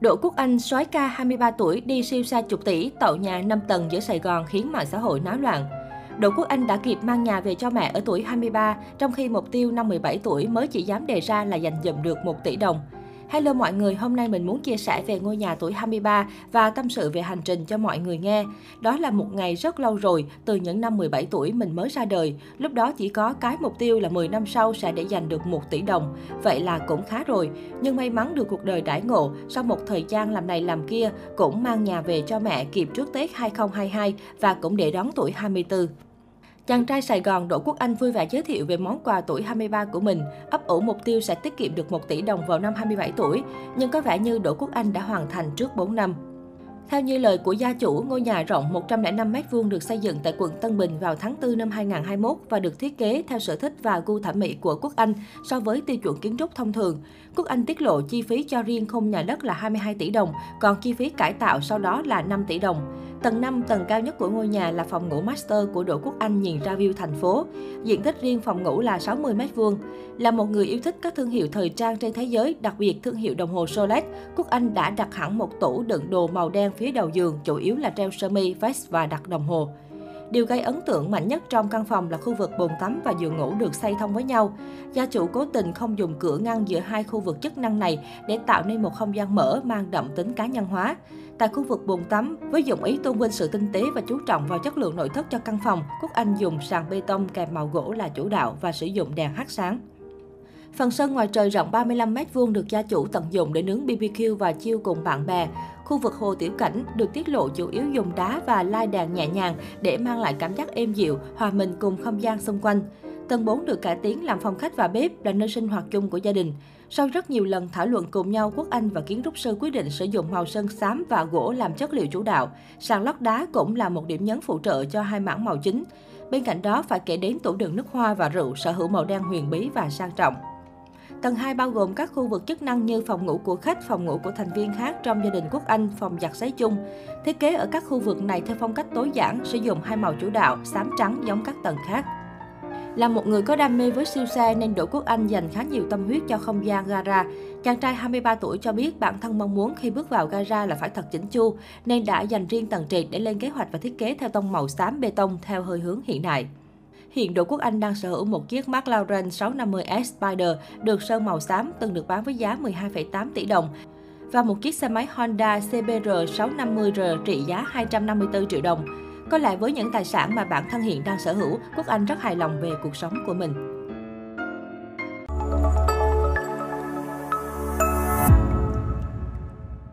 Đỗ Quốc Anh, soái ca 23 tuổi, đi siêu xa chục tỷ, tậu nhà 5 tầng giữa Sài Gòn khiến mạng xã hội náo loạn. Đỗ Quốc Anh đã kịp mang nhà về cho mẹ ở tuổi 23, trong khi mục tiêu năm 17 tuổi mới chỉ dám đề ra là giành dụm được 1 tỷ đồng. Hello mọi người, hôm nay mình muốn chia sẻ về ngôi nhà tuổi 23 và tâm sự về hành trình cho mọi người nghe. Đó là một ngày rất lâu rồi, từ những năm 17 tuổi mình mới ra đời. Lúc đó chỉ có cái mục tiêu là 10 năm sau sẽ để giành được 1 tỷ đồng. Vậy là cũng khá rồi. Nhưng may mắn được cuộc đời đãi ngộ, sau một thời gian làm này làm kia, cũng mang nhà về cho mẹ kịp trước Tết 2022 và cũng để đón tuổi 24. Chàng trai Sài Gòn Đỗ Quốc Anh vui vẻ giới thiệu về món quà tuổi 23 của mình, ấp ủ mục tiêu sẽ tiết kiệm được 1 tỷ đồng vào năm 27 tuổi, nhưng có vẻ như Đỗ Quốc Anh đã hoàn thành trước 4 năm. Theo như lời của gia chủ, ngôi nhà rộng 105 m2 được xây dựng tại quận Tân Bình vào tháng 4 năm 2021 và được thiết kế theo sở thích và gu thẩm mỹ của Quốc Anh so với tiêu chuẩn kiến trúc thông thường. Quốc Anh tiết lộ chi phí cho riêng không nhà đất là 22 tỷ đồng, còn chi phí cải tạo sau đó là 5 tỷ đồng. Tầng 5, tầng cao nhất của ngôi nhà là phòng ngủ master của Đỗ Quốc Anh nhìn ra view thành phố. Diện tích riêng phòng ngủ là 60 m2. Là một người yêu thích các thương hiệu thời trang trên thế giới, đặc biệt thương hiệu đồng hồ Rolex, Quốc Anh đã đặt hẳn một tủ đựng đồ màu đen phía đầu giường, chủ yếu là treo sơ mi, vest và đặt đồng hồ. Điều gây ấn tượng mạnh nhất trong căn phòng là khu vực bồn tắm và giường ngủ được xây thông với nhau. Gia chủ cố tình không dùng cửa ngăn giữa hai khu vực chức năng này để tạo nên một không gian mở mang đậm tính cá nhân hóa. Tại khu vực bồn tắm, với dụng ý tôn vinh sự tinh tế và chú trọng vào chất lượng nội thất cho căn phòng, Quốc Anh dùng sàn bê tông kèm màu gỗ là chủ đạo và sử dụng đèn hát sáng. Phần sân ngoài trời rộng 35 m2 được gia chủ tận dụng để nướng BBQ và chiêu cùng bạn bè. Khu vực hồ tiểu cảnh được tiết lộ chủ yếu dùng đá và lai đàn nhẹ nhàng để mang lại cảm giác êm dịu, hòa mình cùng không gian xung quanh. Tầng 4 được cải tiến làm phòng khách và bếp là nơi sinh hoạt chung của gia đình. Sau rất nhiều lần thảo luận cùng nhau, Quốc Anh và kiến trúc sư quyết định sử dụng màu sơn xám và gỗ làm chất liệu chủ đạo. Sàn lót đá cũng là một điểm nhấn phụ trợ cho hai mảng màu chính. Bên cạnh đó phải kể đến tủ đựng nước hoa và rượu sở hữu màu đen huyền bí và sang trọng. Tầng 2 bao gồm các khu vực chức năng như phòng ngủ của khách, phòng ngủ của thành viên khác trong gia đình Quốc Anh, phòng giặt giấy chung. Thiết kế ở các khu vực này theo phong cách tối giản, sử dụng hai màu chủ đạo, xám trắng giống các tầng khác. Là một người có đam mê với siêu xe nên Đỗ Quốc Anh dành khá nhiều tâm huyết cho không gian gara. Chàng trai 23 tuổi cho biết bản thân mong muốn khi bước vào gara là phải thật chỉnh chu, nên đã dành riêng tầng trệt để lên kế hoạch và thiết kế theo tông màu xám bê tông theo hơi hướng hiện đại. Hiện đội Quốc Anh đang sở hữu một chiếc McLaren 650S Spider được sơn màu xám từng được bán với giá 12,8 tỷ đồng và một chiếc xe máy Honda CBR 650R trị giá 254 triệu đồng. Có lẽ với những tài sản mà bản thân hiện đang sở hữu, Quốc Anh rất hài lòng về cuộc sống của mình.